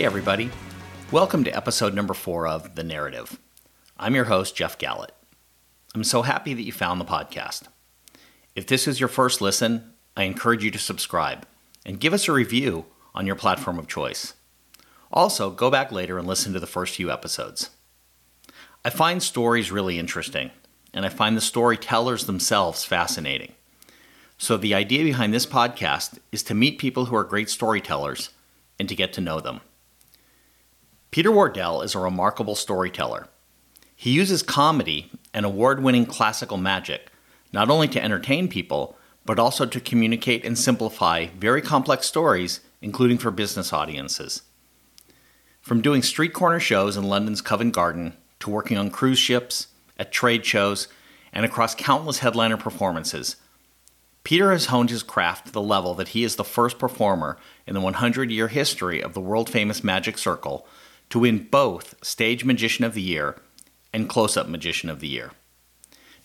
Hey, everybody. Welcome to episode number four of The Narrative. I'm your host, Jeff Gallett. I'm so happy that you found the podcast. If this is your first listen, I encourage you to subscribe and give us a review on your platform of choice. Also, go back later and listen to the first few episodes. I find stories really interesting, and I find the storytellers themselves fascinating. So, the idea behind this podcast is to meet people who are great storytellers and to get to know them. Peter Wardell is a remarkable storyteller. He uses comedy and award winning classical magic not only to entertain people, but also to communicate and simplify very complex stories, including for business audiences. From doing street corner shows in London's Covent Garden to working on cruise ships, at trade shows, and across countless headliner performances, Peter has honed his craft to the level that he is the first performer in the 100 year history of the world famous Magic Circle to win both Stage Magician of the Year and Close Up Magician of the Year.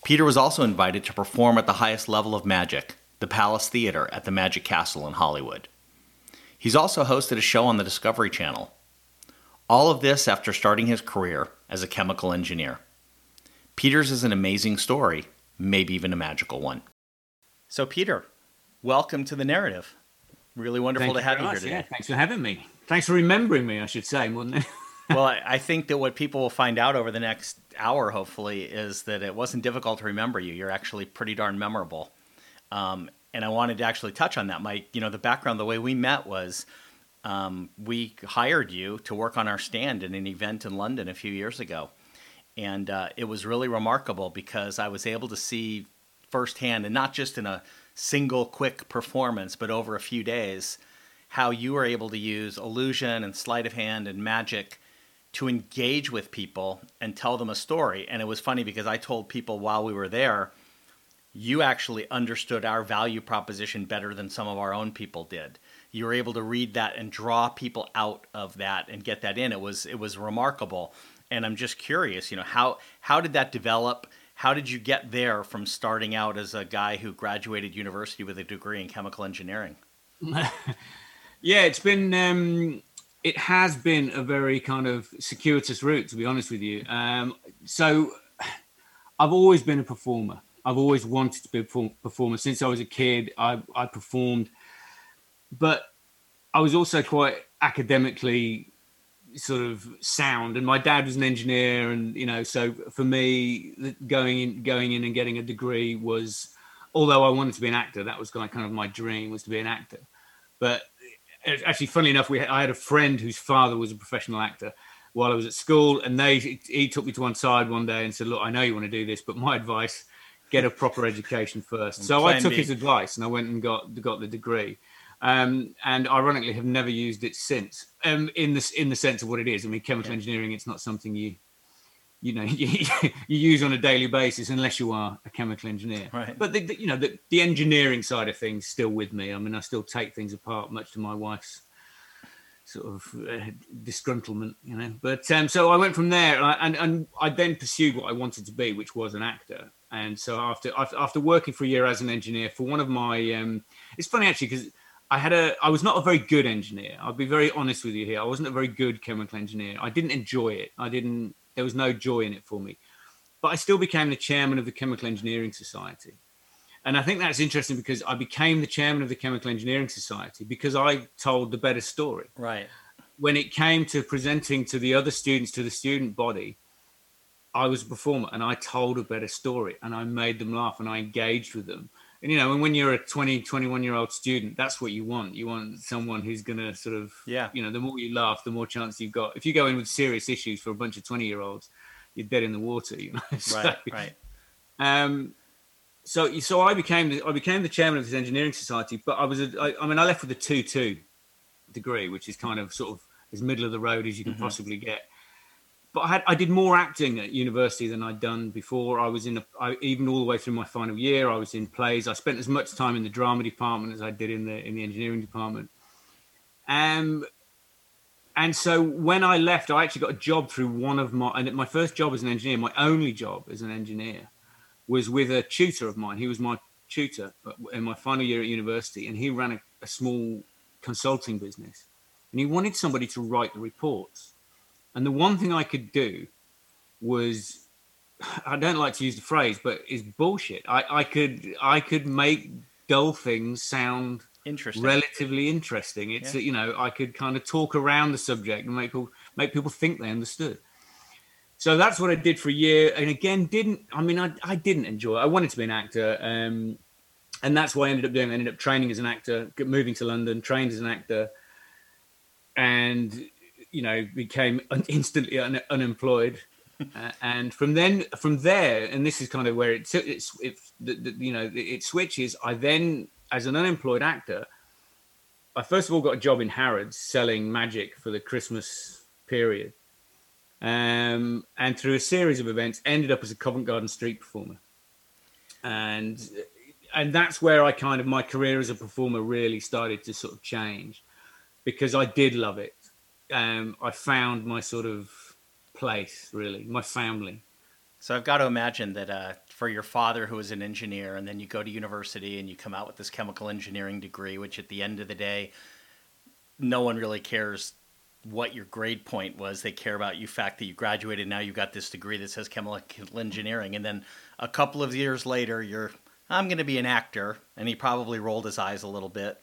Peter was also invited to perform at the highest level of magic, the Palace Theater at the Magic Castle in Hollywood. He's also hosted a show on the Discovery Channel. All of this after starting his career as a chemical engineer. Peter's is an amazing story, maybe even a magical one. So, Peter, welcome to the narrative. Really wonderful Thank to have you, very here much. today. Yeah, thanks for having me. Thanks for remembering me, I should say, more than well, I think that what people will find out over the next hour, hopefully, is that it wasn't difficult to remember you. You're actually pretty darn memorable. Um, and I wanted to actually touch on that. My, you know, the background, the way we met was um, we hired you to work on our stand in an event in London a few years ago. And uh, it was really remarkable because I was able to see firsthand, and not just in a single quick performance, but over a few days, how you were able to use illusion and sleight of hand and magic to engage with people and tell them a story. And it was funny because I told people while we were there, you actually understood our value proposition better than some of our own people did. You were able to read that and draw people out of that and get that in. It was it was remarkable. And I'm just curious, you know, how how did that develop? How did you get there from starting out as a guy who graduated university with a degree in chemical engineering? yeah, it's been um, it has been a very kind of circuitous route, to be honest with you. Um, so I've always been a performer. I've always wanted to be a performer since I was a kid. I, I performed, but I was also quite academically sort of sound. And my dad was an engineer, and you know, so for me, going in, going in and getting a degree was, although I wanted to be an actor, that was kind of my dream was to be an actor. But actually, funny enough, we I had a friend whose father was a professional actor while I was at school, and they he took me to one side one day and said, "Look, I know you want to do this, but my advice." Get a proper education first. And so I took his advice and I went and got got the degree. Um, and ironically have never used it since. Um, in this in the sense of what it is. I mean, chemical Yeah. engineering it's not something you you know you, you use on a daily basis unless you are a chemical engineer. Right. But the, the, you know the, the engineering side of things still with me. I mean, I still take things apart, much to my wife's sort of uh, disgruntlement, you know. But um, so I went from there, and I, and, and I then pursued what I wanted to be, which was an actor. And so after after after working for a year as an engineer for one of my, um, it's funny actually because I had a I was not a very good engineer. I'll be very honest with you here. I wasn't a very good chemical engineer. I didn't enjoy it. I didn't. There was no joy in it for me. But I still became the chairman of the Chemical Engineering Society. And I think that's interesting because I became the chairman of the Chemical Engineering Society because I told the better story. Right. When it came to presenting to the other students, to the student body, I was a performer and I told a better story and I made them laugh and I engaged with them. And, you know, and when you're a 20, 21 year old student, that's what you want. You want someone who's going to sort of, Yeah. you know, the more you laugh, the more chance you've got. If you go in with serious issues for a bunch of 20 year olds, you're dead in the water, you know. So- Right. Right. um, so so I became the, I became the chairman of this engineering society, but I was a, I, I mean I left with a two two degree, which is kind of sort of as middle of the road as you can Mhm. possibly get. But I had I did more acting at university than I'd done before. I was in a, I, even all the way through my final year. I was in plays. I spent as much time in the drama department as I did in the in the engineering department. Um, and so when I left, I actually got a job through one of my and my first job as an engineer, my only job as an engineer, was with a tutor of mine. He was my tutor in my final year at university, and he ran a, a small consulting business. and he wanted somebody to write the reports. And the one thing I could do was, I don't like to use the phrase, but is bullshit. I, I could I could make dull things sound interesting, relatively interesting. It's yeah. you know I could kind of talk around the subject and make people make people think they understood. So that's what I did for a year, and again, didn't I mean I, I didn't enjoy it. I wanted to be an actor, um, and that's what I ended up doing. I ended up training as an actor, moving to London, trained as an actor, and you know became instantly un- unemployed. uh, and from then, from there, and this is kind of where it, it's, it's, you know, it switches. I then, as an unemployed actor, I first of all got a job in Harrods selling magic for the Christmas period, um, and through a series of events, ended up as a Covent Garden street performer, and and that's where I kind of my career as a performer really started to sort of change, because I did love it. Um, I found my sort of place, really, my family. So I've got to imagine that uh, for your father, who was an engineer, and then you go to university and you come out with this chemical engineering degree, which at the end of the day, no one really cares what your grade point was. They care about you fact that you graduated. Now you've got this degree that says chemical engineering, and then a couple of years later, you're I'm going to be an actor, and he probably rolled his eyes a little bit.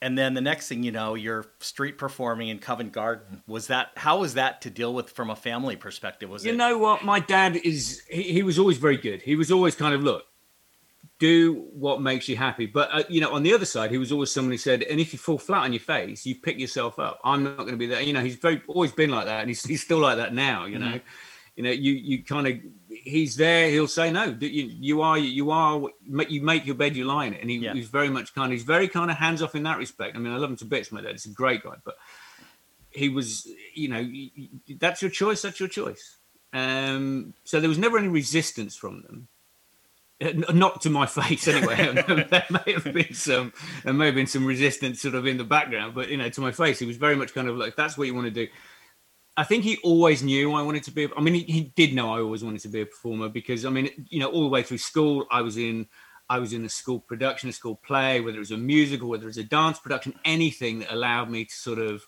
And then the next thing you know, you're street performing in Covent Garden. Was that how was that to deal with from a family perspective? Was it you it? know what? My dad is he, he was always very good. He was always kind of look, do what makes you happy. But uh, you know, on the other side, he was always someone who said, "And if you fall flat on your face, you pick yourself up." I'm not going to be there. You know, he's very always been like that, and he's, he's still like that now. You mm-hmm. You know, you you kind of he's there. He'll say, "No, you, you are you are you make your bed, you lie in it." And he, yeah. he's very much kind. of He's very kind of hands off in that respect. I mean, I love him to bits, my dad. He's a great guy, but he was, you know, that's your choice. That's your choice. Um, so there was never any resistance from them not to my face anyway. there may have been some, there may have been some resistance sort of in the background, but you know, to my face, he was very much kind of like, "That's what you want to do." I think he always knew I wanted to be. I mean, he, he did know I always wanted to be a performer because I mean, you know, all the way through school, I was in, I was in a school production, a school play, whether it was a musical, whether it was a dance production, anything that allowed me to sort of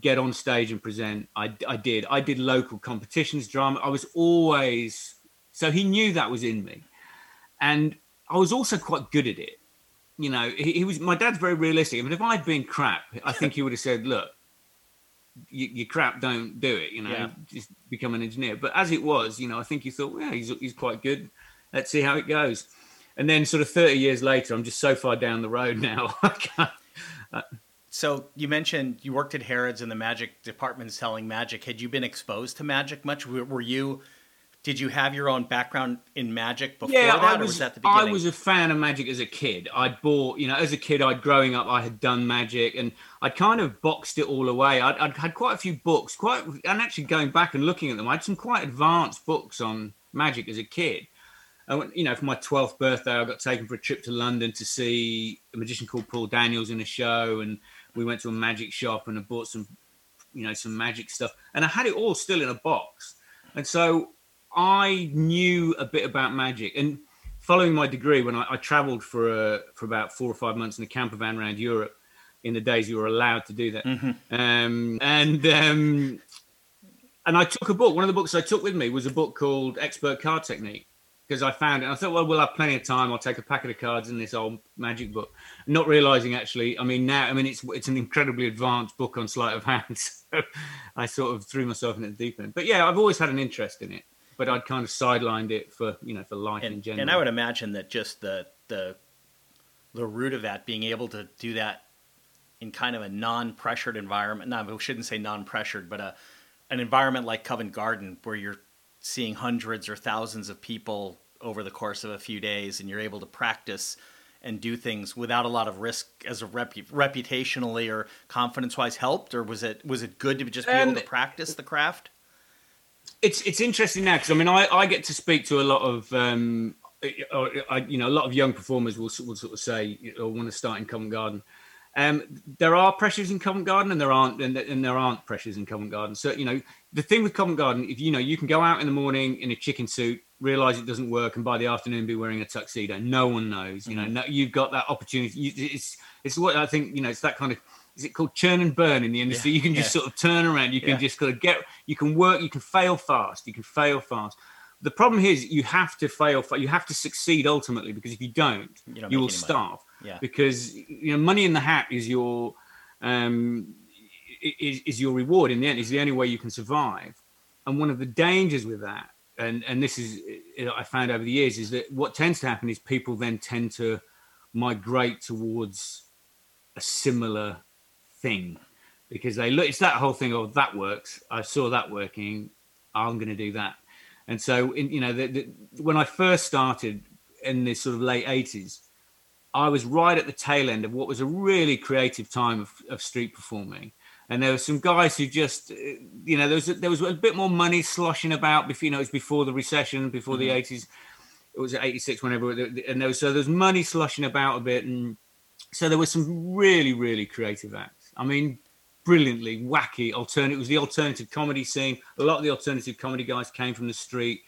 get on stage and present. I, I did. I did local competitions, drama. I was always so he knew that was in me and I was also quite good at it. You know, he, he was my dad's very realistic. I mean, if I'd been crap, I think he would have said, "Look, you, you crap, don't do it." You know, yeah. just become an engineer. But as it was, you know, I think you thought, "Yeah, he's he's quite good. Let's see how it goes." And then, sort of thirty years later, I'm just so far down the road now. Uh. so you mentioned you worked at Harrods in the magic department selling magic. Had you been exposed to magic much? Were you did you have your own background in magic before yeah, that, I was, was that the beginning? I was a fan of magic as a kid. I'd bought, you know, as a kid, I'd growing up, I had done magic, and I'd kind of boxed it all away. I'd, I'd had quite a few books, quite, and actually going back and looking at them, I had some quite advanced books on magic as a kid. And you know, for my twelfth birthday, I got taken for a trip to London to see a magician called Paul Daniels in a show, and we went to a magic shop and I bought some, you know, some magic stuff, and I had it all still in a box. And so I knew a bit about magic, and following my degree, when I, I travelled for a, for about four or five months in a camper van around Europe, in the days you were allowed to do that, mm-hmm. um, and um, and I took a book. One of the books I took with me was a book called Expert Card Technique because I found it. I thought, well, we'll have plenty of time. I'll take a packet of cards in this old magic book, not realizing actually. I mean, now I mean it's it's an incredibly advanced book on sleight of hand. So I sort of threw myself into the deep end. But yeah, I've always had an interest in it but I'd kind of sidelined it for you know for life and, in general. And I would imagine that just the the the root of that being able to do that in kind of a non-pressured environment. No, we shouldn't say non-pressured, but a an environment like Covent Garden where you're seeing hundreds or thousands of people over the course of a few days, and you're able to practice and do things without a lot of risk as a repu- reputationally or confidence wise helped or was it was it good to just be able to practice the craft it's it's interesting now because I mean I, I get to speak to a lot of um, I, you know a lot of young performers will, will sort of say or want to start in Covent Garden. Um, there are pressures in Covent Garden and there aren't and, and, there aren't pressures in Covent Garden. So you know the thing with Covent Garden, if you know you can go out in the morning in a chicken suit, realize it doesn't work, and by the afternoon be wearing a tuxedo. No one knows. You know, mm-hmm. no, you've got that opportunity. You, it's It's what I think. You know, it's that kind of. Is it called churn and burn in the industry? Yeah, you can just yeah. sort of turn around. You can Yeah. just kind of get. You can work. You can fail fast. You can fail fast. The problem here is you have to fail. fa- You have to succeed ultimately because if you don't, You you, don't make will money. starve. Yeah. Because you know, money in the hat is your um, is, is your reward in the end. Is the only way you can survive. And one of the dangers with that, and and this is I found over the years, is that what tends to happen is people then tend to migrate towards a similar thing because they look. It's that whole thing of that works. I saw that working. I'm going to do that. And so, in, you know, the, the, when I first started in the sort of late 80s, I was right at the tail end of what was a really creative time of, of street performing. And there were some guys who just, uh, you know, there was a, there was a bit more money sloshing about. Before, you know, it was before the recession, before the 80s. It was 86, whenever, and there was so there was money sloshing about a bit, and so there were some really, really creative acts. I mean, brilliantly wacky alternative. It was the alternative comedy scene. A lot of the alternative comedy guys came from the street,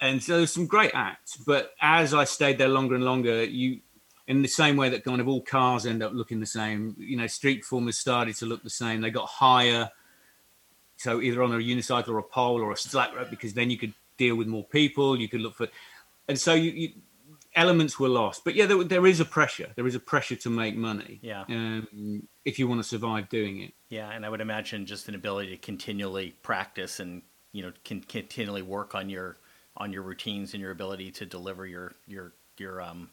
and so there's some great acts. But as I stayed there longer and longer, you, in the same way that kind of all cars end up looking the same, you know, street performers started to look the same. They got higher, so either on a unicycle or a pole or a slack rope, because then you could deal with more people. You could look for, and so you. you elements were lost but yeah there, there is a pressure there is a pressure to make money Yeah. um, if you want to survive doing it Yeah, and I would imagine just an ability to continually practice and you know can continually work on your on your routines and your ability to deliver your your your um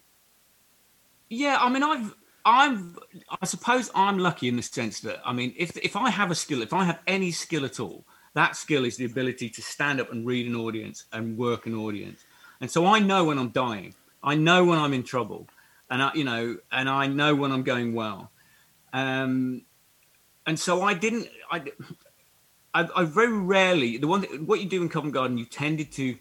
Yeah, I mean, I've, I'm, I suppose I'm lucky in the sense that, I mean, if if I have a skill, if I have any skill at all, that skill is the ability to stand up and read an audience and work an audience. And so I know when I'm dying, I know when I'm in trouble, and I, you know, and I know when I'm going well. Um, and so I didn't, I, I, I very rarely the one that, what you do in Covent Garden, you tended to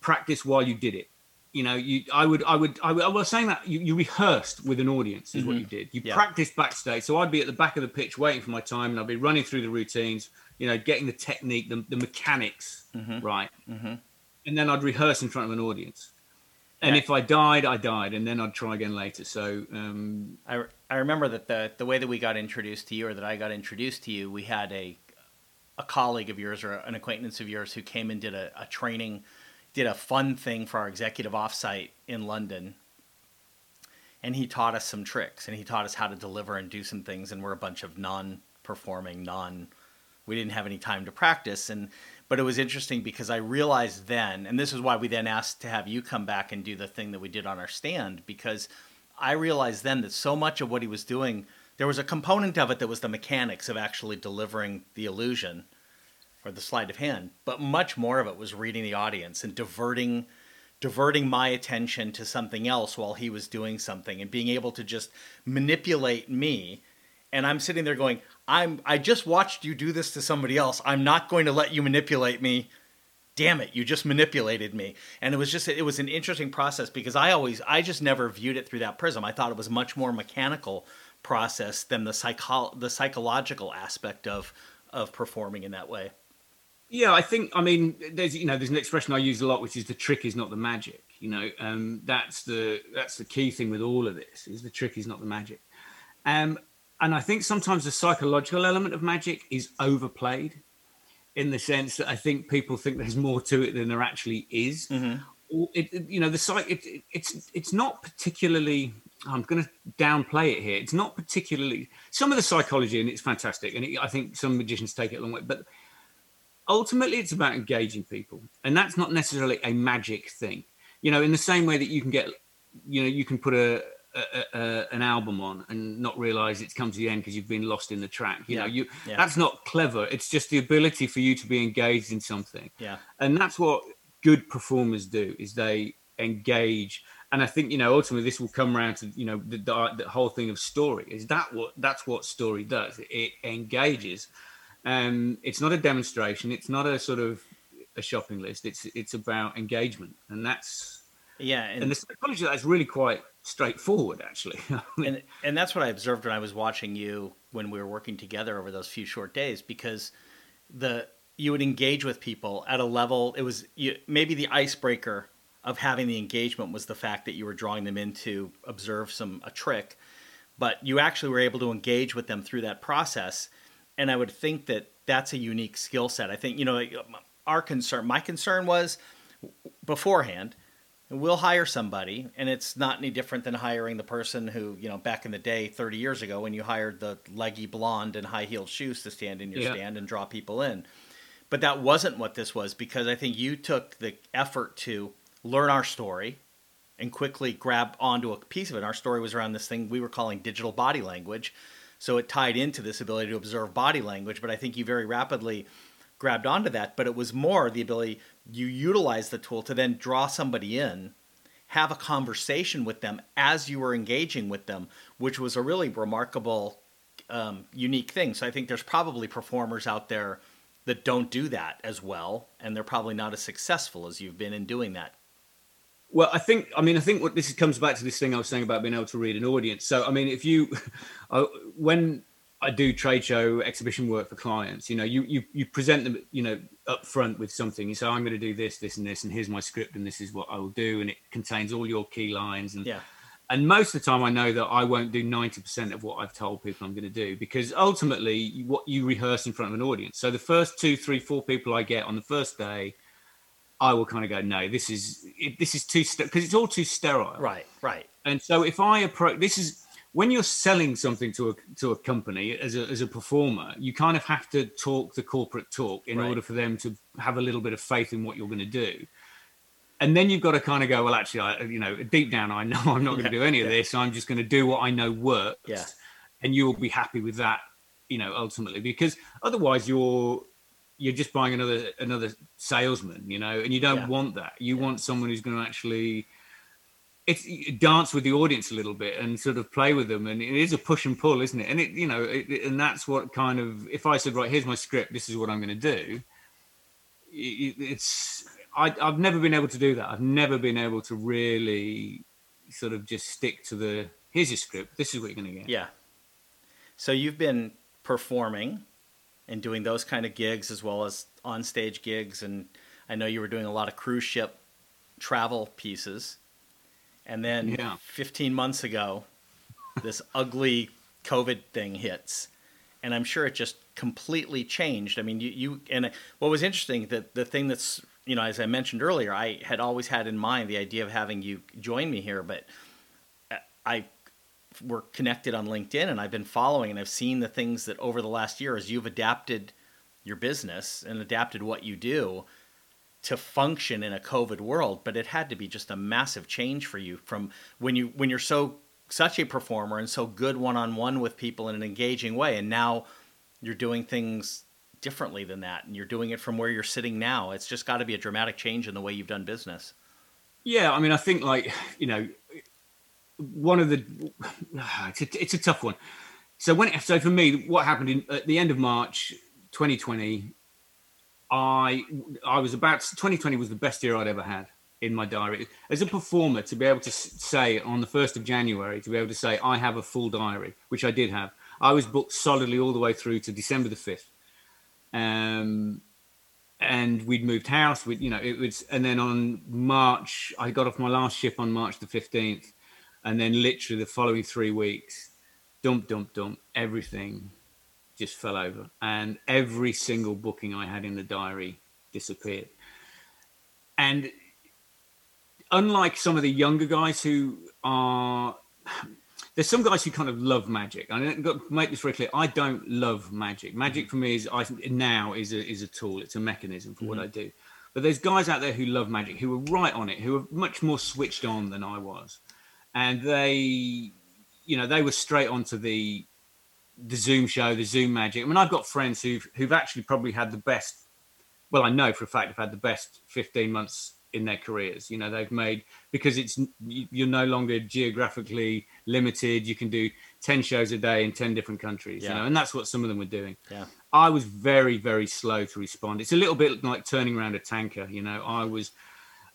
practice while you did it. You know, you I would I would I, would, I was saying that you, you rehearsed with an audience is what you did. You Mm-hmm. Yeah. practiced backstage. So I'd be at the back of the pitch waiting for my time, and I'd be running through the routines. You know, getting the technique, the, the mechanics right, Mhm. and then I'd rehearse in front of an audience. And Yeah. if I died, I died, and then I'd try again later. So um, I, I remember that the the way that we got introduced to you or that I got introduced to you, we had a a colleague of yours or an acquaintance of yours who came and did a, a training, did a fun thing for our executive offsite in London. And he taught us some tricks and he taught us how to deliver and do some things. And we're a bunch of non performing, non, we didn't have any time to practice. And, but it was interesting because I realized then, and this is why we then asked to have you come back and do the thing that we did on our stand, because I realized then that so much of what he was doing, there was a component of it that was the mechanics of actually delivering the illusion or the sleight of hand, but much more of it was reading the audience and diverting diverting my attention to something else while he was doing something and being able to just manipulate me. And I'm sitting there going I'm I just watched you do this to somebody else. I'm not going to let you manipulate me damn it you just manipulated me and it was just it was an interesting process because i always i just never viewed it through that prism i thought it was much more mechanical process than the psycho the psychological aspect of of performing in that way Yeah, I think I mean there's you know there's an expression I use a lot which is the trick is not the magic. You know, um, that's the that's the key thing with all of this is the trick is not the magic. Um, and I think sometimes the psychological element of magic is overplayed in the sense that I think people think there's more to it than there actually is. Mm-hmm. Or It, you know, the psych it, it, it's it's not particularly. I'm going to downplay it here. It's not particularly some of the psychology, and it's fantastic, and it, I think some magicians take it a long way, but ultimately it's about engaging people and that's not necessarily a magic thing you know in the same way that you can get you know you can put a, a, a an album on and not realize it's come to the end because you've been lost in the track you know you Yeah. that's not clever it's just the ability for you to be engaged in something. Yeah. And that's what good performers do is they engage and i think you know ultimately this will come around to you know the, the, the whole thing of story. Is that what that's what story does. It engages. Um it's not a demonstration it's not a sort of a shopping list it's it's about engagement. And that's yeah and, and the psychology of that is really quite straightforward actually and and that's what I observed when I was watching you when we were working together over those few short days because the you would engage with people at a level it was you, maybe the icebreaker of having the engagement was the fact that you were drawing them in to observe some a trick but you actually were able to engage with them through that process. And I would think that that's a unique skill set. I think, you know, our concern, my concern was beforehand, we'll hire somebody and it's not any different than hiring the person who you know back in the day 30 years ago when you hired the leggy blonde and high heeled shoes to stand in your yeah. stand and draw people in. But that wasn't what this was because i think you took the effort to learn our story and quickly grab onto a piece of it. Our story was around this thing we were calling digital body language. So it tied into this ability to observe body language but i think you very rapidly grabbed onto that, but it was more the ability you utilize the tool to then draw somebody in, have a conversation with them as you were engaging with them, which was a really remarkable, um, unique thing. So I think there's probably performers out there that don't do that as well, and they're probably not as successful as you've been in doing that. Well, I think I mean I think what this comes back to this thing I was saying about being able to read an audience. So I mean, if you when I do trade show exhibition work for clients. You know, you you you present them, you know, up front with something. You say, I'm going to do this, this, and this, and here's my script, and this is what I will do, and it contains all your key lines. And yeah. And most of the time, I know that I won't do 90% of what I've told people I'm going to do because ultimately, what you rehearse in front of an audience. So the first two, three, four people I get on the first day, I will kind of go, no, this is it, this is too because st- it's all too sterile. Right, right. And so if I approach, this is when you're selling something to a to a company as a, as a performer, you kind of have to talk the corporate talk in right. order for them to have a little bit of faith in what you're going to do. And then you've got to kind of go, well, actually, I, you know, deep down, I know I'm not going to do any of yeah. this. I'm just going to do what I know works, yeah. and you will be happy with that, you know, ultimately, because otherwise you're you're just buying another another salesman, you know, and you don't yeah. want that. You want someone who's going to actually it's dance with the audience a little bit and sort of play with them and it is a push and pull isn't it? And it you know it, and that's what kind of if i said right here's my script this is what i'm going to do it, it's I, i've never been able to do that. I've never been able to really sort of just stick to the here's your script this is what you're going to get. Yeah. So you've been performing and doing those kind of gigs as well as on stage gigs and i know you were doing a lot of cruise ship travel pieces and then yeah. 15 months ago, this ugly COVID thing hits. And I'm sure it just completely changed. I mean, you, you and what was interesting that the thing that's, you know, as I mentioned earlier, I had always had in mind the idea of having you join me here, but uh, I we're connected on LinkedIn and I've been following and I've seen the things that over the last year as you've adapted your business and adapted what you do to function in a COVID world, but it had to be just a massive change for you from when you when you're so such a performer and so good one on one with people in an engaging way, and now you're doing things differently than that, and you're doing it from where you're sitting now. It's just got to be a dramatic change in the way you've done business. Yeah, I mean, I think like you know, one of the it's a, it's a tough one. So when so for me, what happened in, at the end of March 2020 I I was about 2020 was the best year I'd ever had in my diary. As a performer to be able to say on the 1st of January to be able to say I have a full diary which I did have I was booked solidly all the way through to December the 5th um and we'd moved house we you know it was and then on March I got off my last ship on March the 15th and then literally the following 3 weeks dump dump dump everything just fell over, and every single booking I had in the diary disappeared. And unlike some of the younger guys who are, there's some guys who kind of love magic. I got to make this very clear. I don't love magic. Magic for me is I now is a is a tool. It's a mechanism for mm-hmm. what I do. But there's guys out there who love magic, who are right on it, who are much more switched on than I was, and they, you know, they were straight onto the the Zoom show, the Zoom magic. I mean, I've got friends who've who've actually probably had the best. Well, I know for a fact have had the best 15 months in their careers. You know, they've made because it's you're no longer geographically limited. You can do 10 shows a day in 10 different countries. Yeah. You know, and that's what some of them were doing. Yeah. I was very very slow to respond. It's a little bit like turning around a tanker. You know, I was.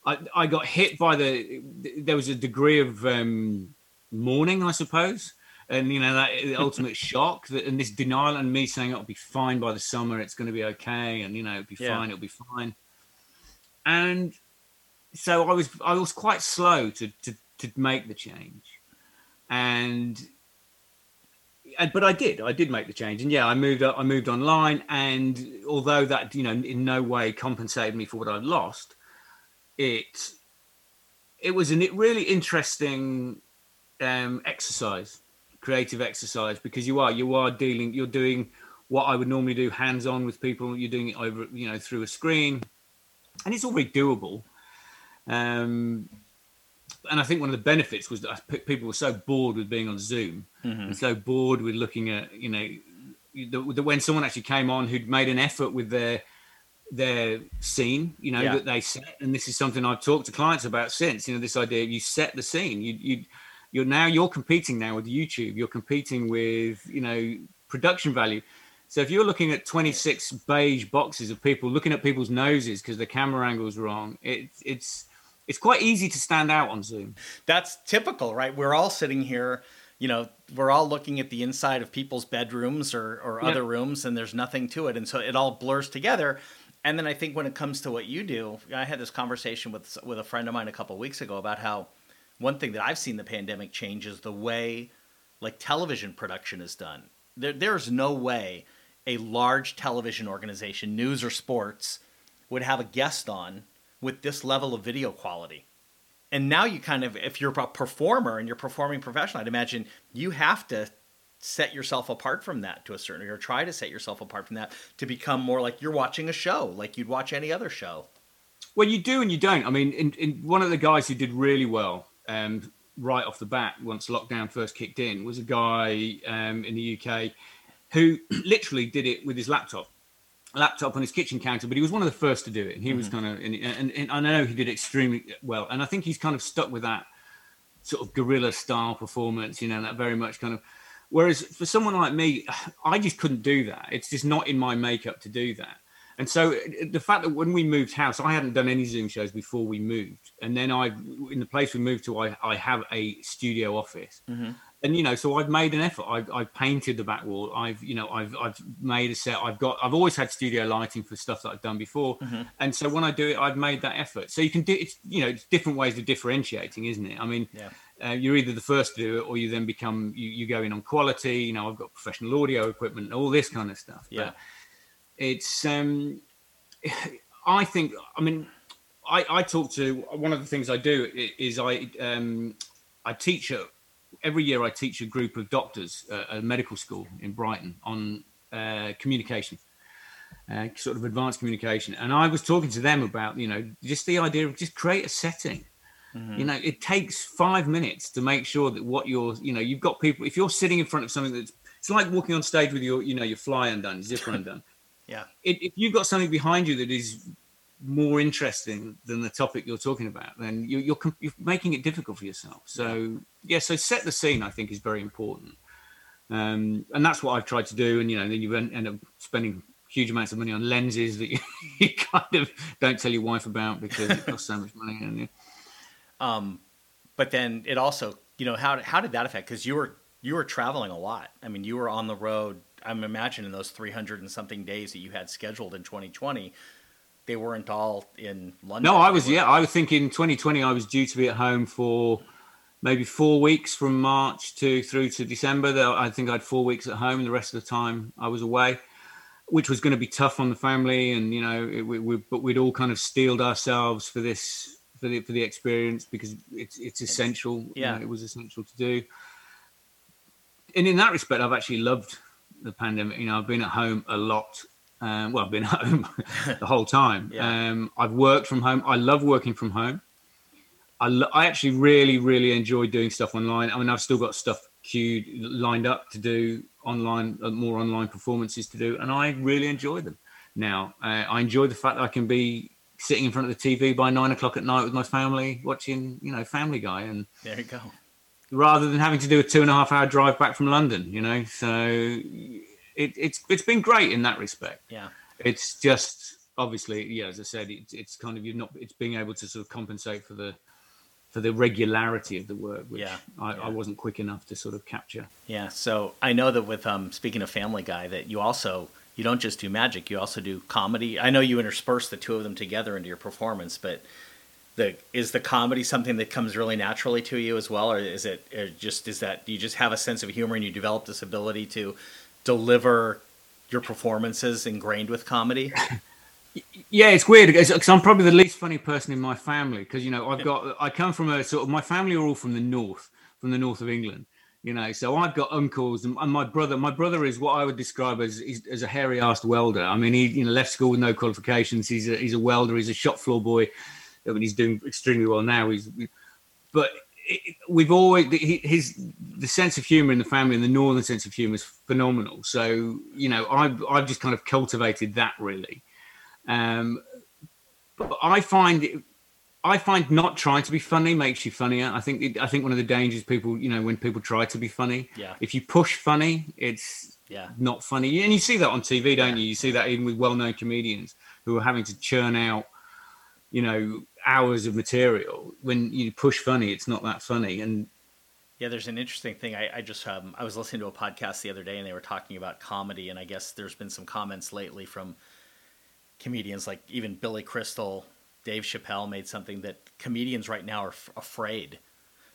I, I got hit by the. There was a degree of um, mourning, I suppose and you know that ultimate shock that and this denial and me saying it'll be fine by the summer it's going to be okay and you know it'll be yeah. fine it'll be fine and so i was i was quite slow to to, to make the change and but I did. I did make the change, and yeah, I moved. I moved online, and although that you know in no way compensated me for what I'd lost, it it was a really interesting um, exercise, creative exercise, because you are you are dealing. You're doing what I would normally do hands on with people. You're doing it over you know through a screen, and it's all very doable. Um, and I think one of the benefits was that people were so bored with being on Zoom mm-hmm. and so bored with looking at you know the, the, when someone actually came on who'd made an effort with their their scene, you know, yeah. that they set. And this is something I've talked to clients about since. You know, this idea you set the scene. You you you're now you're competing now with YouTube. You're competing with you know production value. So if you're looking at 26 beige boxes of people looking at people's noses because the camera angle's wrong, it, it's it's quite easy to stand out on Zoom. That's typical, right? We're all sitting here, you know, we're all looking at the inside of people's bedrooms or, or yeah. other rooms, and there's nothing to it. And so it all blurs together. And then I think when it comes to what you do, I had this conversation with with a friend of mine a couple weeks ago about how one thing that I've seen the pandemic change is the way like television production is done. There, there's no way a large television organization, news or sports, would have a guest on with this level of video quality. And now you kind of, if you're a performer and you're performing professionally, I'd imagine you have to set yourself apart from that to a certain degree, or try to set yourself apart from that to become more like you're watching a show, like you'd watch any other show. Well, you do and you don't. I mean, in, in one of the guys who did really well um, right off the bat once lockdown first kicked in was a guy um, in the UK who literally did it with his laptop laptop on his kitchen counter, but he was one of the first to do it. And he mm-hmm. was kind of, and, and, and, I know he did extremely well. And I think he's kind of stuck with that sort of guerrilla style performance, you know, that very much kind of. Whereas for someone like me, I just couldn't do that. It's just not in my makeup to do that. And so the fact that when we moved house, I hadn't done any Zoom shows before we moved, and then I, in the place we moved to, I, I have a studio office. Mm-hmm and you know, so I've made an effort. I've, I've painted the back wall. I've, you know, I've, I've made a set. I've got, I've always had studio lighting for stuff that I've done before. Mm-hmm. And so when I do it, I've made that effort. So you can do it's, you know, it's different ways of differentiating, isn't it? I mean, yeah. uh, you're either the first to do it or you then become, you, you go in on quality. You know, I've got professional audio equipment, and all this kind of stuff. Yeah. But it's, um, I think, I mean, I, I talk to one of the things I do is I, um, I teach every year I teach a group of doctors at a medical school in Brighton on uh, communication, uh, sort of advanced communication. And I was talking to them about, you know, just the idea of just create a setting. Mm-hmm. You know, it takes five minutes to make sure that what you're, you know, you've got people. If you're sitting in front of something that's, it's like walking on stage with your, you know, your fly undone, zipper undone. Yeah. If you've got something behind you that is more interesting than the topic you're talking about, then you're, you're, you're making it difficult for yourself. So yeah, so set the scene. I think is very important, um, and that's what I've tried to do. And you know, then you end up spending huge amounts of money on lenses that you, you kind of don't tell your wife about because it costs so much money. And um, but then it also, you know, how how did that affect? Because you were you were traveling a lot. I mean, you were on the road. I'm imagining those 300 and something days that you had scheduled in 2020 they weren't all in London. No, I was. Yeah, I was thinking 2020. I was due to be at home for maybe four weeks from March to through to December. I think I had four weeks at home. And the rest of the time I was away, which was going to be tough on the family. And you know, it, we, we, but we'd all kind of steeled ourselves for this for the for the experience because it's it's essential. Yeah, you know, it was essential to do. And in that respect, I've actually loved the pandemic. You know, I've been at home a lot um, well, I've been home the whole time. Yeah. Um, I've worked from home. I love working from home. I, lo- I actually really, really enjoy doing stuff online. I mean, I've still got stuff queued, lined up to do online, uh, more online performances to do, and I really enjoy them. Now, uh, I enjoy the fact that I can be sitting in front of the TV by nine o'clock at night with my family, watching, you know, Family Guy, and there you go. Rather than having to do a two and a half hour drive back from London, you know, so it, it's it's been great in that respect. Yeah, it's just obviously, yeah, as I said, it, it's kind of you're not it's being able to sort of compensate for the for the regularity of the work, which yeah, I, yeah. I, wasn't quick enough to sort of capture. Yeah, so I know that with um, speaking of Family Guy, that you also you don't just do magic, you also do comedy. I know you intersperse the two of them together into your performance, but the is the comedy something that comes really naturally to you as well, or is it or just is that you just have a sense of humor and you develop this ability to deliver your performances ingrained with comedy? yeah, it's weird because I'm probably the least funny person in my family because you know I've got I come from a sort of my family are all from the north, from the north of England. You know, so I've got uncles and, my brother. My brother is what I would describe as as a hairy-assed welder. I mean, he you know left school with no qualifications. He's a, he's a welder. He's a shop floor boy. I mean, he's doing extremely well now. He's, but it, we've always his the sense of humor in the family and the northern sense of humor is phenomenal. So you know, I've I've just kind of cultivated that really. Um, but I find it, I find not trying to be funny makes you funnier. I think it, I think one of the dangers people, you know, when people try to be funny, yeah. if you push funny, it's yeah. not funny. And you see that on TV, don't yeah. you? You see that even with well-known comedians who are having to churn out, you know, hours of material. When you push funny, it's not that funny. And yeah, there's an interesting thing. I, I just um, I was listening to a podcast the other day, and they were talking about comedy, and I guess there's been some comments lately from comedians like even Billy Crystal, Dave Chappelle made something that comedians right now are f- afraid.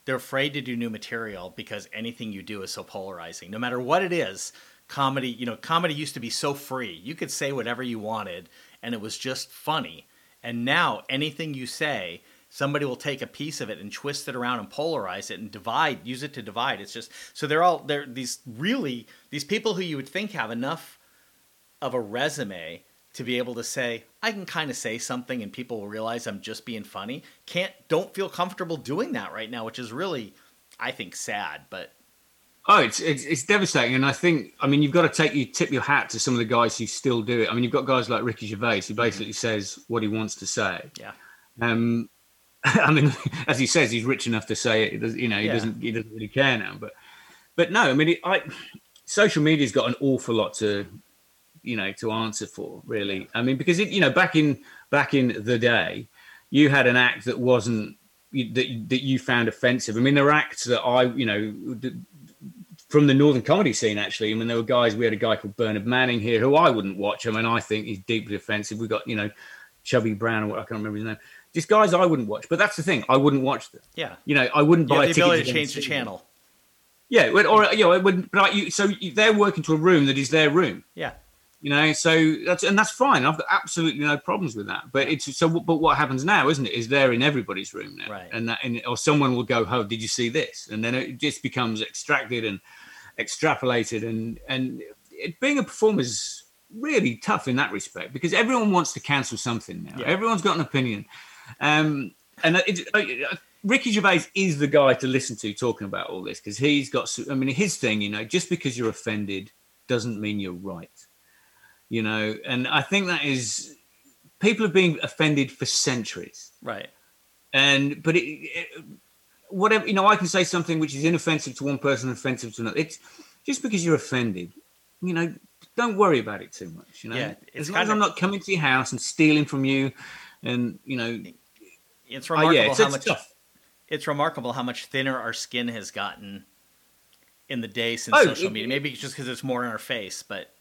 They're afraid to do new material because anything you do is so polarizing. No matter what it is, comedy, you know, comedy used to be so free. You could say whatever you wanted and it was just funny. And now anything you say, somebody will take a piece of it and twist it around and polarize it and divide, use it to divide. It's just so they're all they're these really these people who you would think have enough of a resume to be able to say I can kind of say something and people will realize I'm just being funny. Can't don't feel comfortable doing that right now, which is really I think sad, but Oh, it's, it's it's devastating, and I think I mean you've got to take you tip your hat to some of the guys who still do it. I mean you've got guys like Ricky Gervais who mm-hmm. basically says what he wants to say. Yeah. Um, I mean, as he says, he's rich enough to say it. You know, he yeah. doesn't he doesn't really care now. But but no, I mean, it, I social media's got an awful lot to you know to answer for really i mean because it you know back in back in the day you had an act that wasn't that, that you found offensive i mean there are acts that i you know from the northern comedy scene actually. I mean there were guys we had a guy called bernard manning here who i wouldn't watch. I mean i think he's deeply offensive. We got you know chubby brown or what i can't remember his name. Just guys i wouldn't watch. But that's the thing. I wouldn't watch them. Yeah. You know i wouldn't you buy the ability to change the channel. Yeah, or you know, I would, but you, so they're working to a room that is their room. Yeah, you know so that's and that's fine. I've got absolutely no problems with that. But it's so but what happens now isn't it is there in everybody's room now. Right. And that and, or someone will go oh did you see this? And then it just becomes extracted and extrapolated and and it, being a performer is really tough in that respect because everyone wants to cancel something now yeah. everyone's got an opinion um and it, it, Ricky Gervais is the guy to listen to talking about all this because he's got. I mean, his thing, you know, just because you're offended doesn't mean you're right you know, and I think that is people have been offended for centuries, right? And but it, it, whatever you know, I can say something which is inoffensive to one person, offensive to another. It's just because you're offended, you know. Don't worry about it too much, you know. Yeah, as long as I'm not coming to your house and stealing from you, and you know, it's remarkable uh, yeah, it's, how much. Tough. It's remarkable how much thinner our skin has gotten in the day since oh, social media. Maybe it's just because it's more in our face, but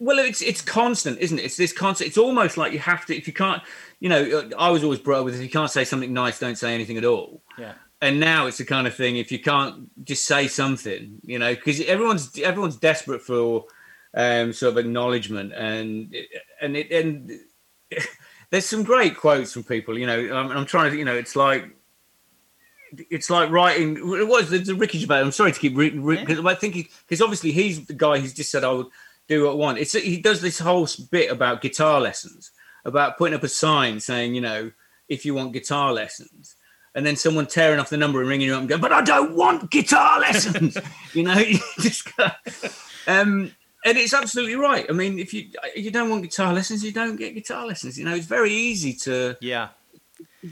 well, it's it's constant, isn't it? It's this constant. It's almost like you have to. If you can't, you know, I was always brought up with if you can't say something nice, don't say anything at all. Yeah. And now it's the kind of thing. If you can't just say something, you know, because everyone's everyone's desperate for um, sort of acknowledgement, and and it and there's some great quotes from people. You know, I'm, I'm trying to, you know, it's like it's like writing. It was the, the Ricky Gervais. I'm sorry to keep because yeah. I think because obviously he's the guy who's just said I would do what I want. It's he does this whole bit about guitar lessons, about putting up a sign saying, you know, if you want guitar lessons, and then someone tearing off the number and ringing you up and going, but I don't want guitar lessons. you know, you just go, um, and it's absolutely right. I mean, if you if you don't want guitar lessons, you don't get guitar lessons. You know, it's very easy to yeah,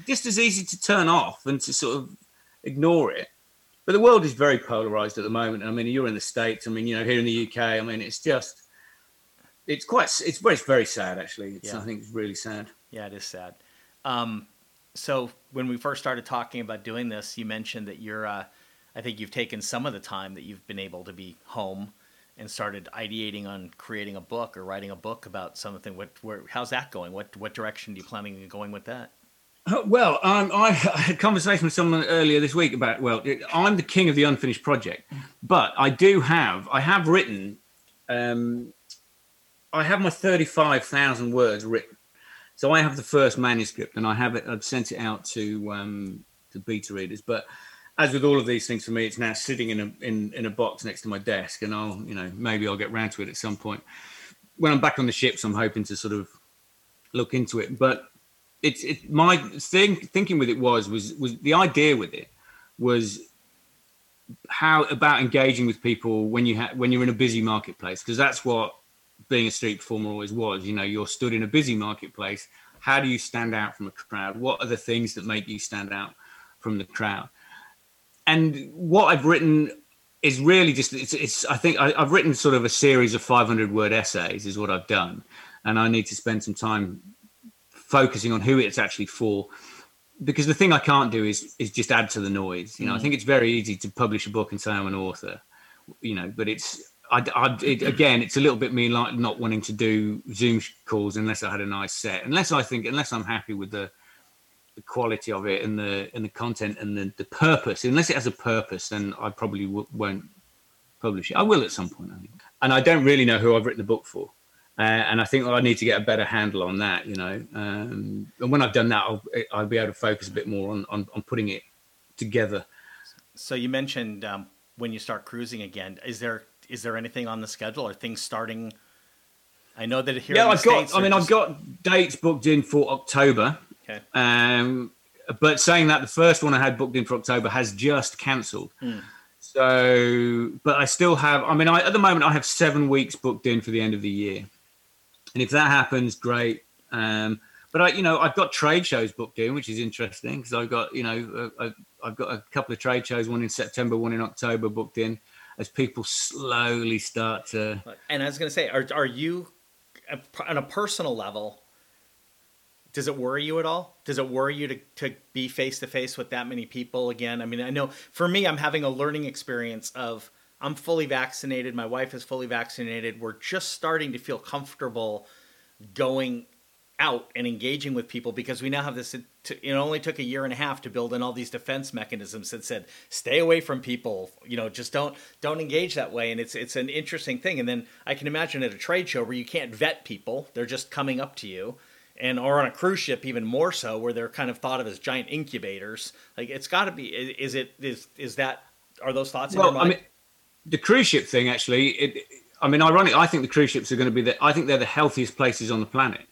just as easy to turn off and to sort of ignore it. But the world is very polarized at the moment. I mean, you're in the states. I mean, you know, here in the UK. I mean, it's just it's quite it's very very sad actually. It's, yeah. I think it's really sad. Yeah, it is sad. Um, so when we first started talking about doing this, you mentioned that you're. Uh, I think you've taken some of the time that you've been able to be home and started ideating on creating a book or writing a book about something. What, where, how's that going? What, what direction are you planning on going with that? Well, um, I had a conversation with someone earlier this week about. Well, I'm the king of the unfinished project, but I do have. I have written. Um, I have my thirty-five thousand words written, so I have the first manuscript, and I have it. I've sent it out to um, to beta readers, but as with all of these things for me, it's now sitting in a in, in a box next to my desk, and I'll you know maybe I'll get round to it at some point. When I'm back on the ships, I'm hoping to sort of look into it, but it's it my thing thinking with it was was was the idea with it was how about engaging with people when you ha- when you're in a busy marketplace because that's what being a street performer always was you know you're stood in a busy marketplace. How do you stand out from a crowd? What are the things that make you stand out from the crowd? And what i've written is really just it's, it's i think I, i've written sort of a series of 500 word essays is what i've done. And i need to spend some time focusing on who it's actually for. Because the thing I can't do is is just add to the noise. You know, mm. I think it's very easy to publish a book and say I'm an author, you know, but it's I, I it, again, it's a little bit me like not wanting to do Zoom calls unless I had a nice set, unless I think unless I'm happy with the the quality of it and the and the content and the, the purpose. Unless it has a purpose, then I probably w- won't publish it. I will at some point, I think. And I don't really know who I've written the book for. Uh, and I think I need to get a better handle on that, you know. Um, and when I've done that, I'll, I'll be able to focus a bit more on, on, on putting it together. So you mentioned um, when you start cruising again, is there is there anything on the schedule? Are things starting? I know that here. Yeah, I've got. I mean, just... I've got dates booked in for October. Okay. Um, but saying that, the first one I had booked in for October has just cancelled. Hmm. So, but I still have. I mean, I, at the moment, I have seven weeks booked in for the end of the year. And if that happens, great. Um, but I, you know, I've got trade shows booked in, which is interesting because I've got, you know, uh, I've got a couple of trade shows, one in September, one in October, booked in, as people slowly start to. And I was going to say, are are you, on a personal level, does it worry you at all? Does it worry you to, to be face to face with that many people again? I mean, I know for me, I'm having a learning experience of I'm fully vaccinated. My wife is fully vaccinated. We're just starting to feel comfortable going out and engaging with people because we now have this. It only took a year and a half to build in all these defense mechanisms that said, "Stay away from people." You know, just don't don't engage that way. And it's it's an interesting thing. And then I can imagine at a trade show where you can't vet people; they're just coming up to you. And or on a cruise ship, even more so, where they're kind of thought of as giant incubators. Like it's got to be. Is it is is that are those thoughts well, in your mind? I mean, the cruise ship thing actually it, i mean ironic i think the cruise ships are going to be the i think they're the healthiest places on the planet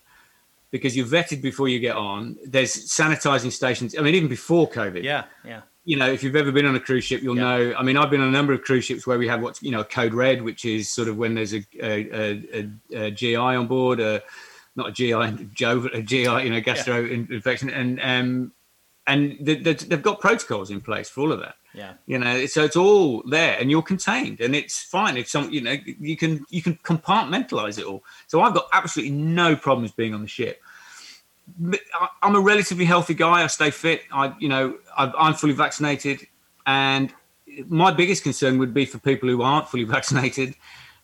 because you're vetted before you get on there's sanitizing stations i mean even before covid yeah yeah you know if you've ever been on a cruise ship you'll yeah. know i mean i've been on a number of cruise ships where we have what's you know code red which is sort of when there's a, a, a, a gi on board a not a gi joe a gi you know gastro yeah. infection and um and they've got protocols in place for all of that yeah. You know, so it's all there and you're contained and it's fine. if some, you know, you can, you can compartmentalize it all. So I've got absolutely no problems being on the ship. I'm a relatively healthy guy. I stay fit. I, you know, I'm fully vaccinated and my biggest concern would be for people who aren't fully vaccinated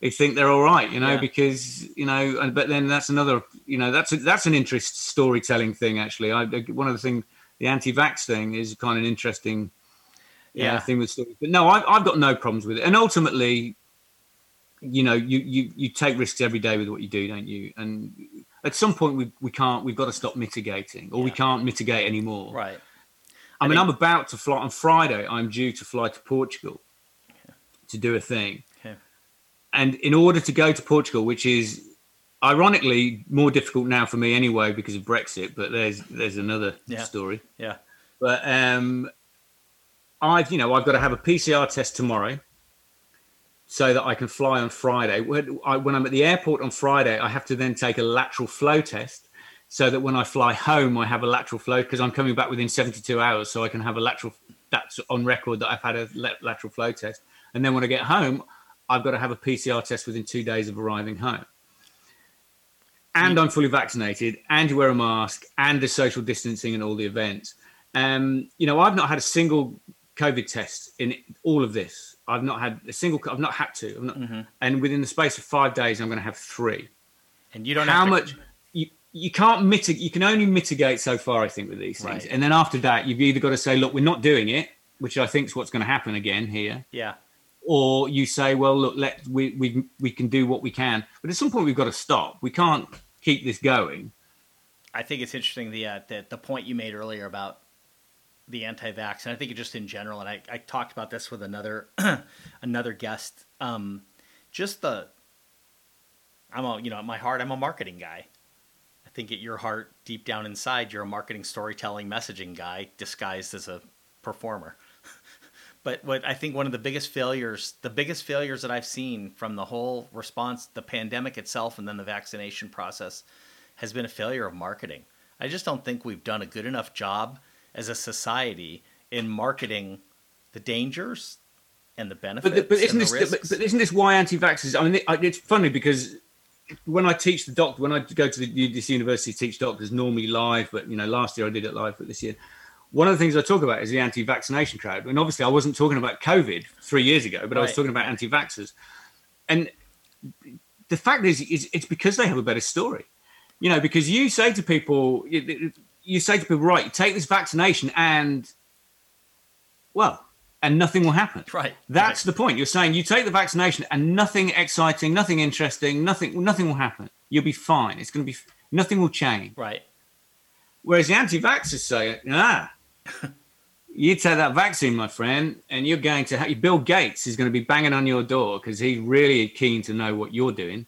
who think they're all right, you know, yeah. because you know, but then that's another, you know, that's a, that's an interest storytelling thing. Actually, I one of the things, the anti-vax thing is kind of an interesting yeah, thing with stories. But no, I've, I've got no problems with it. And ultimately, you know, you, you you take risks every day with what you do, don't you? And at some point, we we can't. We've got to stop mitigating, or yeah. we can't mitigate anymore. Right. I, I mean, think... I'm about to fly on Friday. I'm due to fly to Portugal yeah. to do a thing. Yeah. And in order to go to Portugal, which is ironically more difficult now for me anyway because of Brexit, but there's there's another story. Yeah. But um, I've you know I've got to have a PCR test tomorrow so that I can fly on Friday. When, I, I'm at the airport on Friday, I have to then take a lateral flow test so that when I fly home, I have a lateral flow because I'm coming back within 72 hours, so I can have a lateral. That's on record that I've had a lateral flow test, and then when I get home, I've got to have a PCR test within two days of arriving home. And I'm fully vaccinated, and you wear a mask, and the social distancing and all the events. Um, you know, I've not had a single COVID test in all of this. I've not had a single. I've not had to. Not, mm-hmm. And within the space of five days, I'm going to have three. And you don't. How to, much? You, you can't mitigate. You can only mitigate so far, I think, with these things. Right. And then after that, you've either got to say, look, we're not doing it, which I think is what's going to happen again here, Yeah. or you say, well, look, let we we we can do what we can, but at some point we've got to stop. We can't keep this going. I think it's interesting the uh, the, the point you made earlier about the anti-vax, and I think just in general. And I, I talked about this with another another guest. Um, just the I'm a you know at my heart I'm a marketing guy. I think at your heart, deep down inside, you're a marketing, storytelling, messaging guy disguised as a performer. but what I think one of the biggest failures, the biggest failures that I've seen from the whole response, the pandemic itself, and then the vaccination process, has been a failure of marketing. I just don't think we've done a good enough job as a society in marketing the dangers and the benefits. But, but isn't the this but, but isn't this why anti-vaxxers? I mean, it's funny because when I teach the doctor, when I go to the, this university to teach doctors, normally live, but you know, last year I did it live, but this year, one of the things I talk about is the anti-vaccination crowd. And obviously, I wasn't talking about COVID three years ago, but I was talking about anti-vaxxers. And the fact is, is, it's because they have a better story. You know, because you say to people, you, say to people, right, you take this vaccination, and well, and nothing will happen. Right. That's the point. You're saying you take the vaccination and nothing exciting, nothing interesting, nothing nothing will happen. You'll be fine. It's going to be nothing will change. right. Whereas the anti-vaxxers say, ah, you take that vaccine, my friend, and you're going to have Bill Gates is going to be banging on your door because he's really keen to know what you're doing,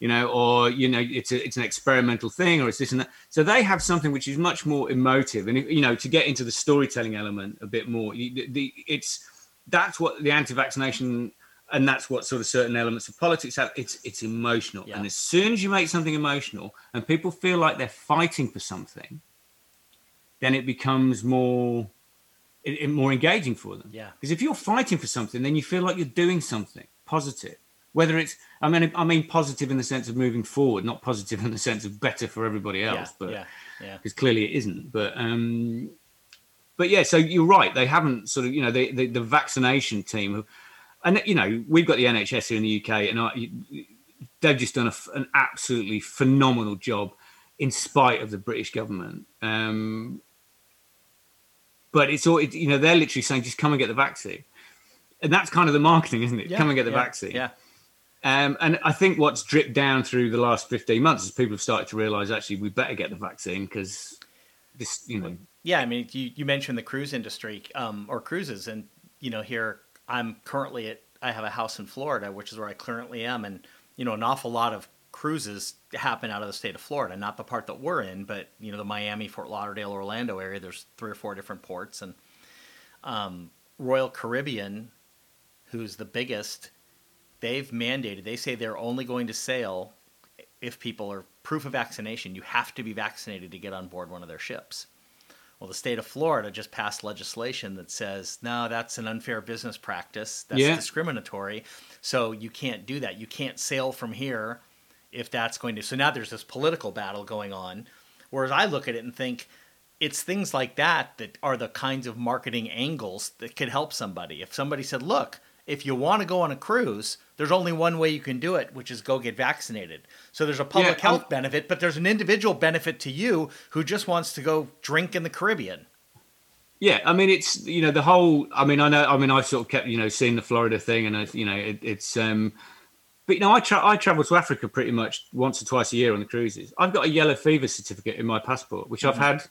you know, or you know, it's a, it's an experimental thing, or it's this and that. So they have something which is much more emotive, and you know, to get into the storytelling element a bit more, the, the it's that's what the anti-vaccination. And that's what sort of certain elements of politics have. It's it's emotional, Yeah. and as soon as you make something emotional, and people feel like they're fighting for something, then it becomes more it, it- more engaging for them. Yeah. Because if you're fighting for something, then you feel like you're doing something positive. Whether it's I mean I mean positive in the sense of moving forward, not positive in the sense of better for everybody else. yeah. but yeah. Yeah. because clearly it isn't. But um, but yeah, so you're right. They haven't sort of you know the the, the vaccination team, and you know we've got the NHS here in the UK, and I, they've just done a an absolutely phenomenal job in spite of the British government. Um, but it's all you know they're literally saying just come and get the vaccine, and that's kind of the marketing, isn't it? Yeah. Come and get the yeah. vaccine. Yeah. Um, and I think what's dripped down through the last 15 months is people have started to realize actually we better get the vaccine because this, you know, Yeah, I mean, you, you mentioned the cruise industry um, or cruises, and you know, here I'm currently at. I have a house in Florida, which is where I currently am, and you know, an awful lot of cruises happen out of the state of Florida, not the part that we're in, but you know, the Miami, Fort Lauderdale, Orlando area. There's three or four different ports, and um, Royal Caribbean, who's the biggest, they've mandated. They say they're only going to sail if people are proof of vaccination. You have to be vaccinated to get on board one of their ships. Well, the state of Florida just passed legislation that says, no, that's an unfair business practice. That's Yeah. discriminatory. So you can't do that. You can't sail from here if that's going to. So now there's this political battle going on. Whereas I look at it and think, it's things like that that are the kinds of marketing angles that could help somebody. If somebody said, look, if you want to go on a cruise, there's only one way you can do it, which is go get vaccinated. So there's a public Yeah, health I'm- benefit, but there's an individual benefit to you who just wants to go drink in the Caribbean. yeah, I mean, it's, you know, the whole, I mean, I know, I mean, I've sort of kept, you know, seeing the Florida thing and, I, you know, it, it's, um, but, you know, I, tra- I travel to Africa pretty much once or twice a year on the cruises. I've got a yellow fever certificate in my passport, which I've had, mm-hmm.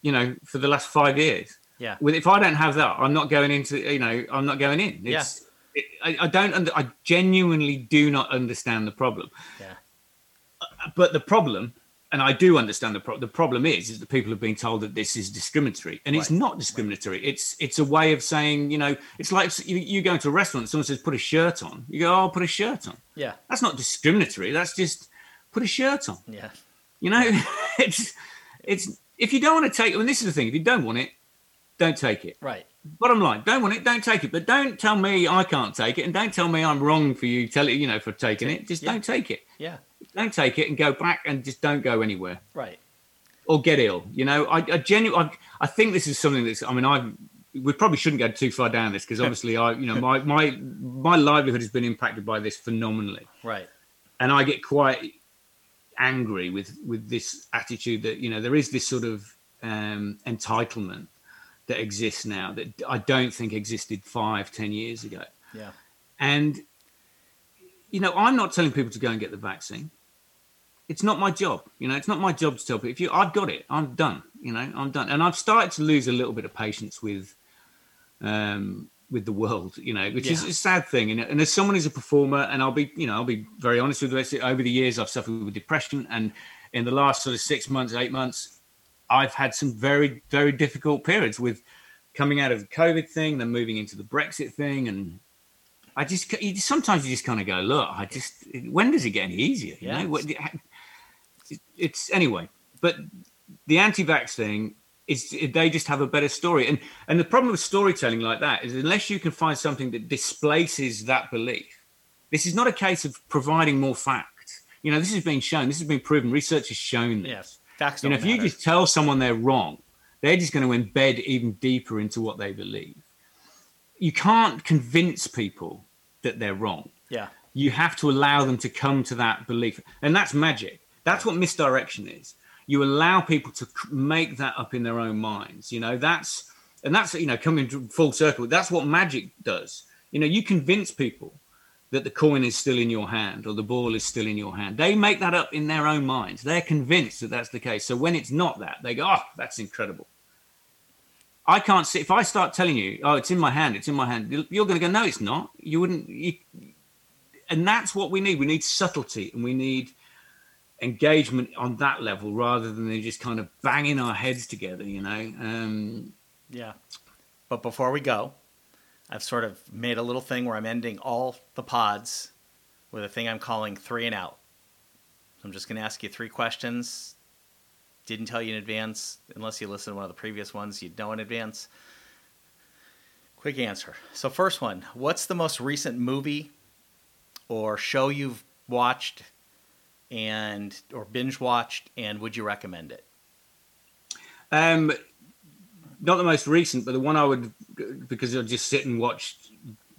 you know, for the last five years. Yeah. With if I don't have that, I'm not going into. You know, I'm not going in. It's, it, I, I don't. Under, I genuinely do not understand the problem. Yeah. Uh, but the problem, and I do understand the problem. The problem is, is that people have been told that this is discriminatory, and it's not discriminatory. It's it's a way of saying, you know, it's like you, you go into a restaurant, and someone says put a shirt on. You go, oh, I'll put a shirt on. Yeah. That's not discriminatory. That's just put a shirt on. Yeah. You know, it's it's if you don't want to take. I mean, this is the thing. If you don't want it, don't take it. Right. Bottom line, don't want it, don't take it. But don't tell me I can't take it, and don't tell me I'm wrong for you. Tell it, you know, for taking it. Just Yeah. don't take it. Yeah. Don't take it and go back and just don't go anywhere Right. or get ill. You know, I, I genuinely, I, I think this is something that's. I mean, I we probably shouldn't go too far down this because obviously, I, you know, my my my livelihood has been impacted by this phenomenally Right. and I get quite angry with with this attitude that you know there is this sort of um, entitlement that exists now that I don't think existed five, ten years ago. Yeah. And you know, I'm not telling people to go and get the vaccine. It's not my job. You know, it's not my job to tell people if you I've got it, I'm done. You know, I'm done. And I've started to lose a little bit of patience with um with the world, you know, which yeah. is a sad thing. And, and as someone who's a performer, and I'll be, you know, I'll be very honest with you, over the years I've suffered with depression. And in the last sort of six months, eight months, I've had some very, very difficult periods with coming out of the COVID thing, then moving into the Brexit thing. And I just, sometimes you just kind of go, look, I just, when does it get any easier? You yeah. know, it's anyway, but the anti vax thing is they just have a better story. And and the problem with storytelling like that is unless you can find something that displaces that belief, this is not a case of providing more facts. You know, this has been shown, this has been proven. Research has shown this. Yes, facts. You know, if matter. you just tell someone they're wrong, they're just going to embed even deeper into what they believe. You can't convince people that they're wrong. Yeah. You have to allow them to come to that belief. And that's magic. That's what misdirection is you allow people to make that up in their own minds you know that's and that's you know coming full circle that's what magic does you know you convince people that the coin is still in your hand or the ball is still in your hand. They make that up in their own minds. They're convinced that that's the case. So when it's not that they go oh that's incredible. I can't see if i start telling you oh it's in my hand it's in my hand you're going to go no it's not. You wouldn't you, and that's what we need. We need subtlety and we need engagement on that level rather than just kind of banging our heads together, you know. Um, yeah. But before we go, I've sort of made a little thing where I'm ending all the pods with a thing I'm calling three and out. So I'm just going to ask you three questions. Didn't tell you in advance, unless you listened to one of the previous ones, you'd know in advance. Quick answer. So, first one What's the most recent movie or show you've watched and or binge watched, and would you recommend it? Um, not the most recent, but the one I would because I just sit and watch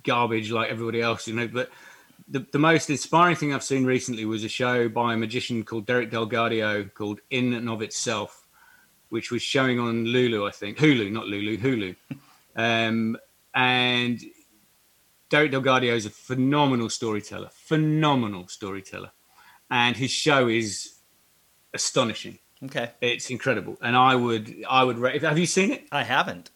garbage like everybody else, you know. But the, the most inspiring thing I've seen recently was a show by a magician called Derek DelGaudio called In and of Itself, which was showing on Lulu, I think Hulu, not Lulu, Hulu. um, and Derek DelGaudio is a phenomenal storyteller, phenomenal storyteller and his show is astonishing. Okay, it's incredible, and I would I would have you seen it? I haven't.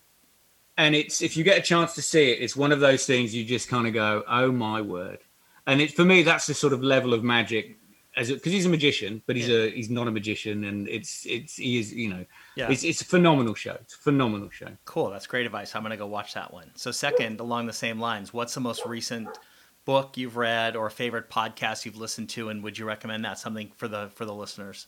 And it's if you get a chance to see it, it's one of those things you just kind of go, oh my word. And it for me, that's the sort of level of magic as because he's a magician, but he's yeah. a he's not a magician, and it's it's he is you know yeah. it's it's a phenomenal show. It's a phenomenal show. Cool, that's great advice. I'm gonna go watch that one. So second, along the same lines, what's the most recent book you've read or favorite podcast you've listened to, and would you recommend that something for the for the listeners?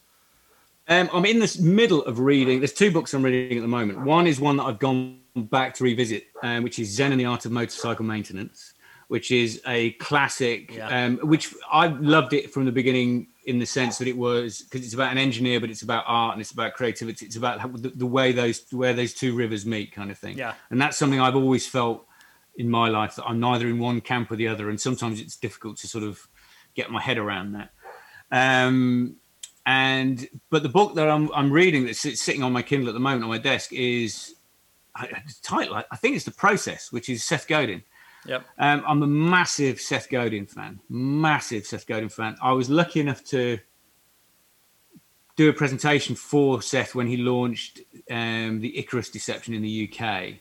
Um, I'm in the middle of reading. There's two books I'm reading at the moment. One is one that I've gone back to revisit, um, which is Zen and the Art of Motorcycle Maintenance, which is a classic. Yeah. Um, which I loved it from the beginning in the sense that it was because it's about an engineer, but it's about art and it's about creativity. It's about how, the, the, way those where those two rivers meet, kind of thing. Yeah. And that's something I've always felt in my life that I'm neither in one camp or the other, and sometimes it's difficult to sort of get my head around that. Um, and but the book that I'm, I'm reading that's sitting on my Kindle at the moment on my desk is the title. I think it's the process, which is Seth Godin. Yep. Um, I'm a massive Seth Godin fan. Massive Seth Godin fan. I was lucky enough to do a presentation for Seth when he launched um, the Icarus Deception in the UK.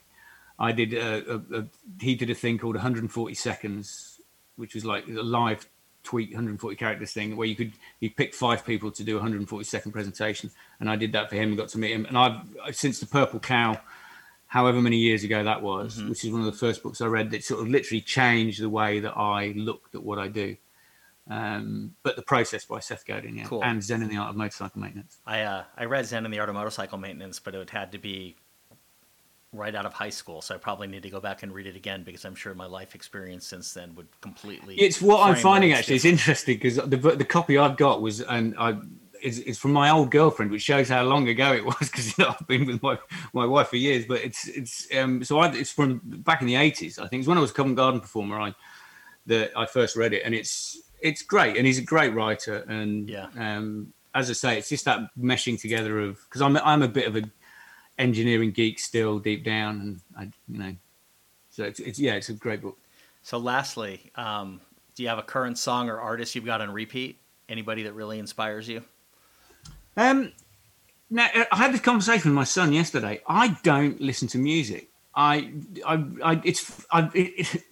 I did a, a, a, he did a thing called 140 seconds, which was like a live tweet 140 characters thing where you could you pick five people to do a 140 second presentation, and I did that for him and got to meet him. And I've since the Purple Cow, however many years ago that was, mm-hmm. which is one of the first books I read that sort of literally changed the way that I looked at what I do. Um, but the process by Seth Godin, yeah, cool. and Zen in the Art of Motorcycle Maintenance. I uh, I read Zen in the Art of Motorcycle Maintenance, but it had to be right out of high school, so I probably need to go back and read it again because I'm sure my life experience since then would completely. It's what I'm finding actually. It's interesting because the the copy I've got was and I. It's, it's from my old girlfriend, which shows how long ago it was because you know, I've been with my, my wife for years. But it's it's um, so I, it's from back in the eighties. I think it's when I was a Covent Garden performer. I that I first read it, and it's it's great, and he's a great writer, and yeah. Um, as I say, it's just that meshing together of because I'm I'm a bit of a engineering geek still deep down, and I you know, so it's, it's yeah, it's a great book. So, lastly, um, do you have a current song or artist you've got on repeat? Anybody that really inspires you? Um, now I had this conversation with my son yesterday. I don't listen to music. I, I, I it's, I, it,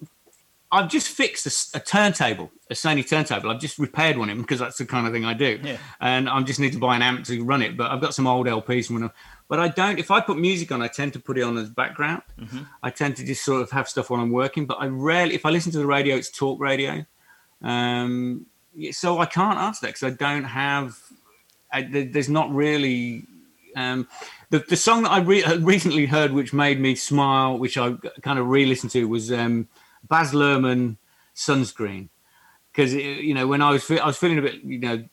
I've just fixed a, a, turntable, a Sony turntable. I've just repaired one of them because that's the kind of thing I do. Yeah. And I just need to buy an amp to run it. But I've got some old LPs from when I, but I don't. If I put music on, I tend to put it on as background. Mm-hmm. I tend to just sort of have stuff while I'm working. But I rarely, if I listen to the radio, it's talk radio. Um, so I can't answer that because I don't have. I, there's not really. Um, the, the song that I re- recently heard, which made me smile, which I kind of re-listened to, was um, Baz Luhrmann sunscreen. Because you know when I was I was feeling a bit you know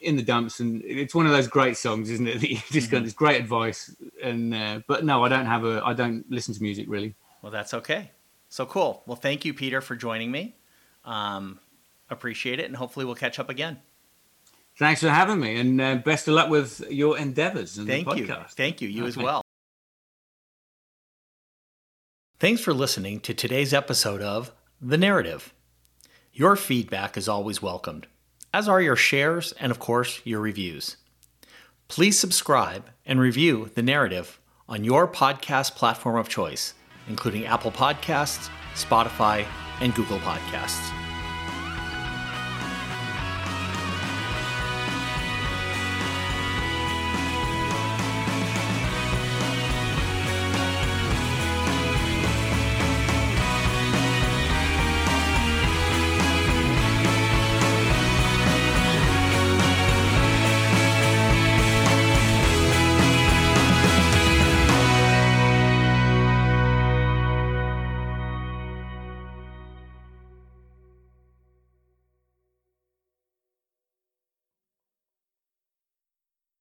in the dumps and it's one of those great songs isn't it that you just mm-hmm. got this great advice and uh, but no I don't have a I don't listen to music really. Well that's okay. So cool. Well thank you Peter for joining me. Um, appreciate it and hopefully we'll catch up again. Thanks for having me and uh, best of luck with your endeavors and thank the you. podcast. thank you. You okay. as well Thanks for listening to today's episode of The Narrative. Your feedback is always welcomed, as are your shares and, of course, your reviews. Please subscribe and review The Narrative on your podcast platform of choice, including Apple Podcasts, Spotify, and Google Podcasts.